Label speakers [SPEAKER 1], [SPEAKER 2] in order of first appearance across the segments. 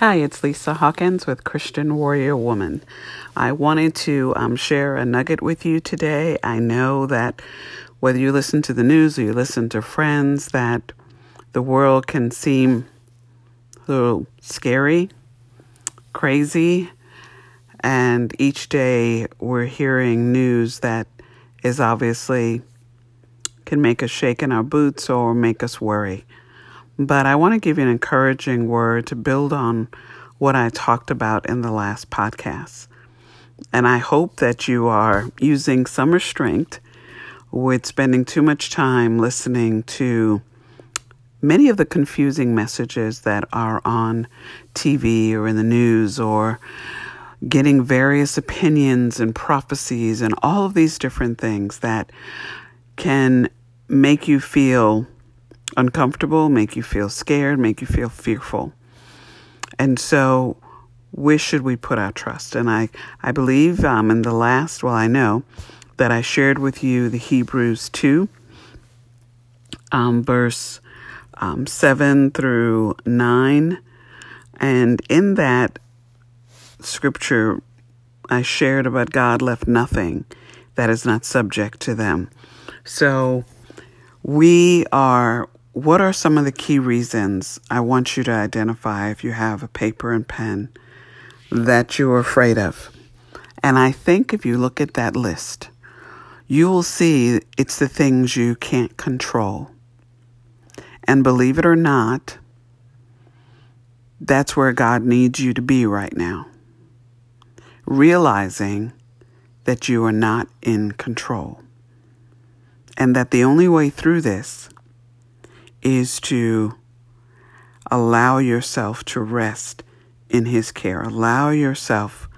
[SPEAKER 1] Hi, it's Lisa Hawkins with Christian Warrior Woman. I wanted to um, share a nugget with you today. I know that whether you listen to the news or you listen to friends, that the world can seem a little scary, crazy, and each day we're hearing news that is obviously can make us shake in our boots or make us worry. But I want to give you an encouraging word to build on what I talked about in the last podcast. And I hope that you are using some restraint with spending too much time listening to many of the confusing messages that are on TV or in the news or getting various opinions and prophecies and all of these different things that can make you feel uncomfortable, make you feel scared, make you feel fearful. And so, where should we put our trust? And I, I believe um, in the last, well, I know that I shared with you the Hebrews 2, um, verse um, 7 through 9. And in that scripture, I shared about God left nothing that is not subject to them. So, we are what are some of the key reasons I want you to identify if you have a paper and pen that you're afraid of? And I think if you look at that list, you will see it's the things you can't control. And believe it or not, that's where God needs you to be right now. Realizing that you are not in control. And that the only way through this is to allow yourself to rest in His care. Allow yourself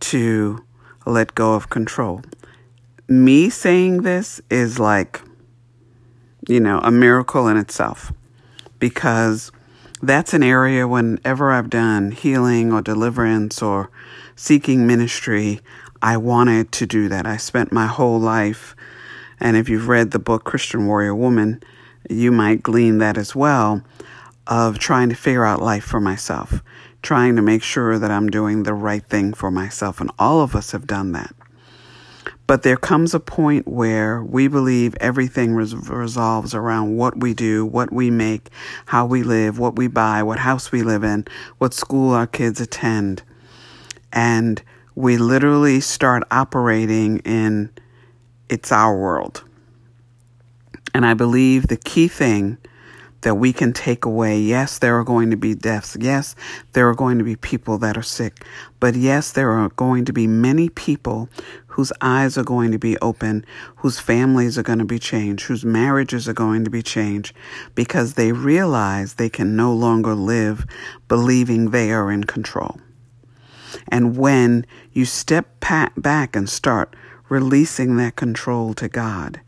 [SPEAKER 1] to let go of control. Me saying this is like, you know, a miracle in itself because that's an area whenever I've done healing or deliverance or seeking ministry, I wanted to do that. I spent my whole life, and if you've read the book Christian Warrior Woman, you might glean that as well of trying to figure out life for myself, trying to make sure that I'm doing the right thing for myself. And all of us have done that. But there comes a point where we believe everything res- resolves around what we do, what we make, how we live, what we buy, what house we live in, what school our kids attend. And we literally start operating in it's our world. And I believe the key thing that we can take away yes, there are going to be deaths. Yes, there are going to be people that are sick. But yes, there are going to be many people whose eyes are going to be open, whose families are going to be changed, whose marriages are going to be changed because they realize they can no longer live believing they are in control. And when you step back and start releasing that control to God,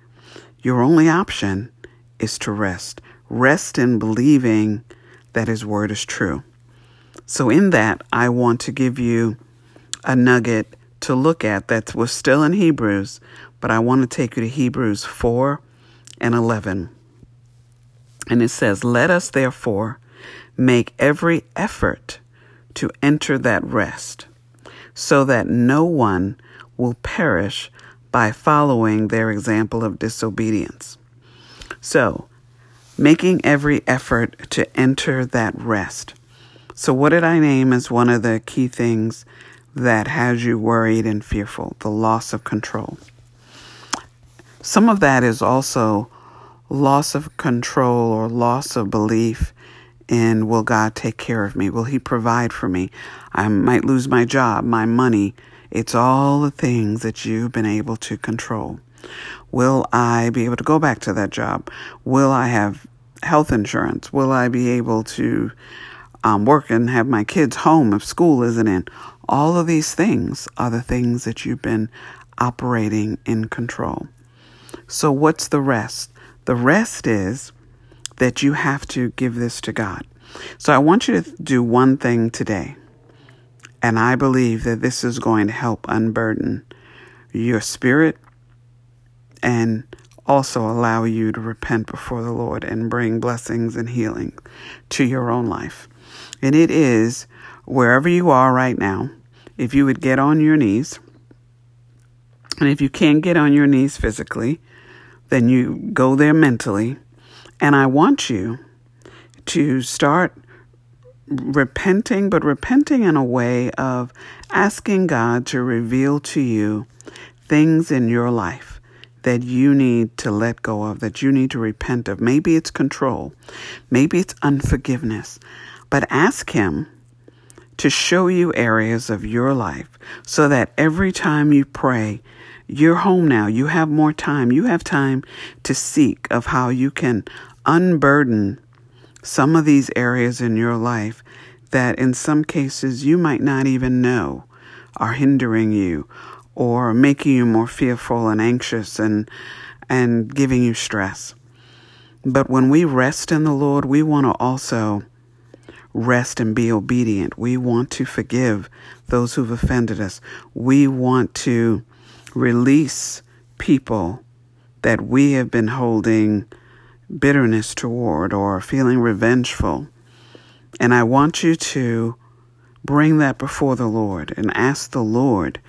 [SPEAKER 1] your only option is to rest. Rest in believing that His Word is true. So, in that, I want to give you a nugget to look at that was still in Hebrews, but I want to take you to Hebrews 4 and 11. And it says, Let us therefore make every effort to enter that rest, so that no one will perish by following their example of disobedience. So, making every effort to enter that rest. So, what did I name as one of the key things that has you worried and fearful? The loss of control. Some of that is also loss of control or loss of belief in will God take care of me? Will He provide for me? I might lose my job, my money, it's all the things that you've been able to control. Will I be able to go back to that job? Will I have health insurance? Will I be able to um, work and have my kids home if school isn't in? All of these things are the things that you've been operating in control. So, what's the rest? The rest is that you have to give this to God. So, I want you to do one thing today. And I believe that this is going to help unburden your spirit and also allow you to repent before the Lord and bring blessings and healing to your own life. And it is wherever you are right now, if you would get on your knees, and if you can't get on your knees physically, then you go there mentally. And I want you to start repenting, but repenting in a way of asking God to reveal to you things in your life that you need to let go of, that you need to repent of. Maybe it's control, maybe it's unforgiveness, but ask Him to show you areas of your life so that every time you pray, you're home now. You have more time. You have time to seek of how you can unburden some of these areas in your life that in some cases you might not even know are hindering you or making you more fearful and anxious and and giving you stress. But when we rest in the Lord, we want to also rest and be obedient. We want to forgive those who've offended us. We want to release people that we have been holding bitterness toward or feeling revengeful. And I want you to bring that before the Lord and ask the Lord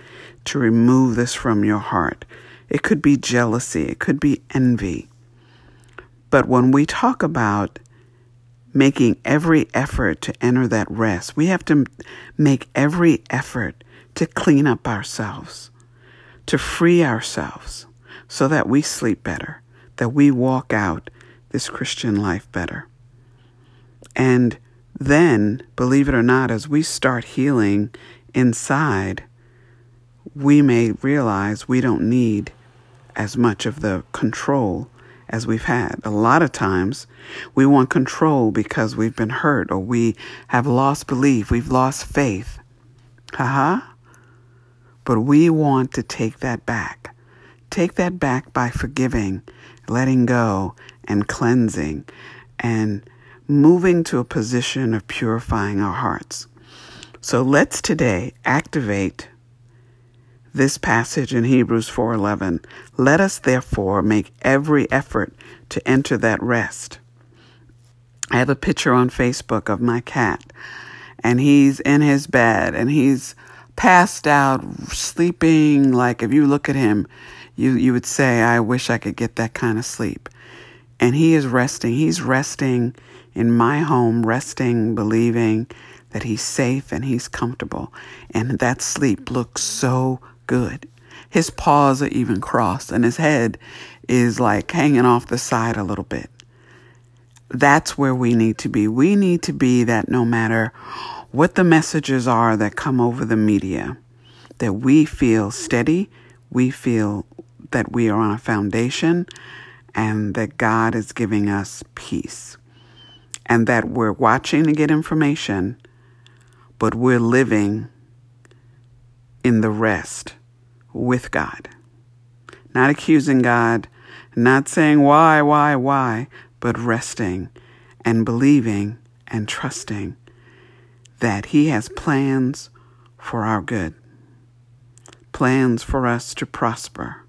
[SPEAKER 1] to remove this from your heart. It could be jealousy, it could be envy. But when we talk about making every effort to enter that rest, we have to make every effort to clean up ourselves to free ourselves so that we sleep better, that we walk out this Christian life better. And then, believe it or not, as we start healing inside, we may realize we don't need as much of the control as we've had. A lot of times we want control because we've been hurt or we have lost belief, we've lost faith. Haha. But we want to take that back. Take that back by forgiving, letting go, and cleansing, and moving to a position of purifying our hearts. So let's today activate this passage in Hebrews 4:11. Let us therefore make every effort to enter that rest. I have a picture on Facebook of my cat and he's in his bed and he's passed out, sleeping. Like if you look at him, you, you would say, I wish I could get that kind of sleep. And he is resting. He's resting in my home, resting, believing that he's safe and he's comfortable. And that sleep looks so good. His paws are even crossed and his head is like hanging off the side a little bit. That's where we need to be. We need to be that no matter what the messages are that come over the media, that we feel steady, we feel that we are on a foundation, and that God is giving us peace. And that we're watching to get information, but we're living in the rest with God. Not accusing God, not saying why, why, why, but resting and believing and trusting that He has plans for our good, plans for us to prosper,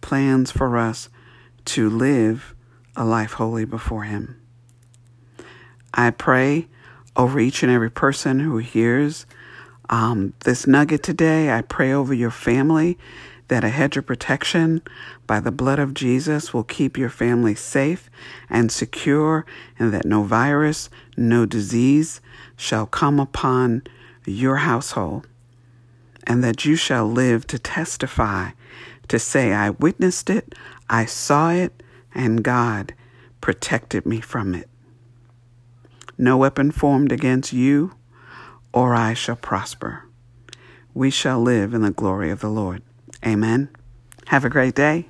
[SPEAKER 1] plans for us to live a life holy before Him. I pray over each and every person who hears um, this nugget today. I pray over your family that a hedge of protection by the blood of Jesus will keep your family safe and secure, and that no virus, no disease shall come upon your household, and that you shall live to testify, to say, I witnessed it, I saw it, and God protected me from it. No weapon formed against you or I shall prosper. We shall live in the glory of the Lord. Amen. Have a great day.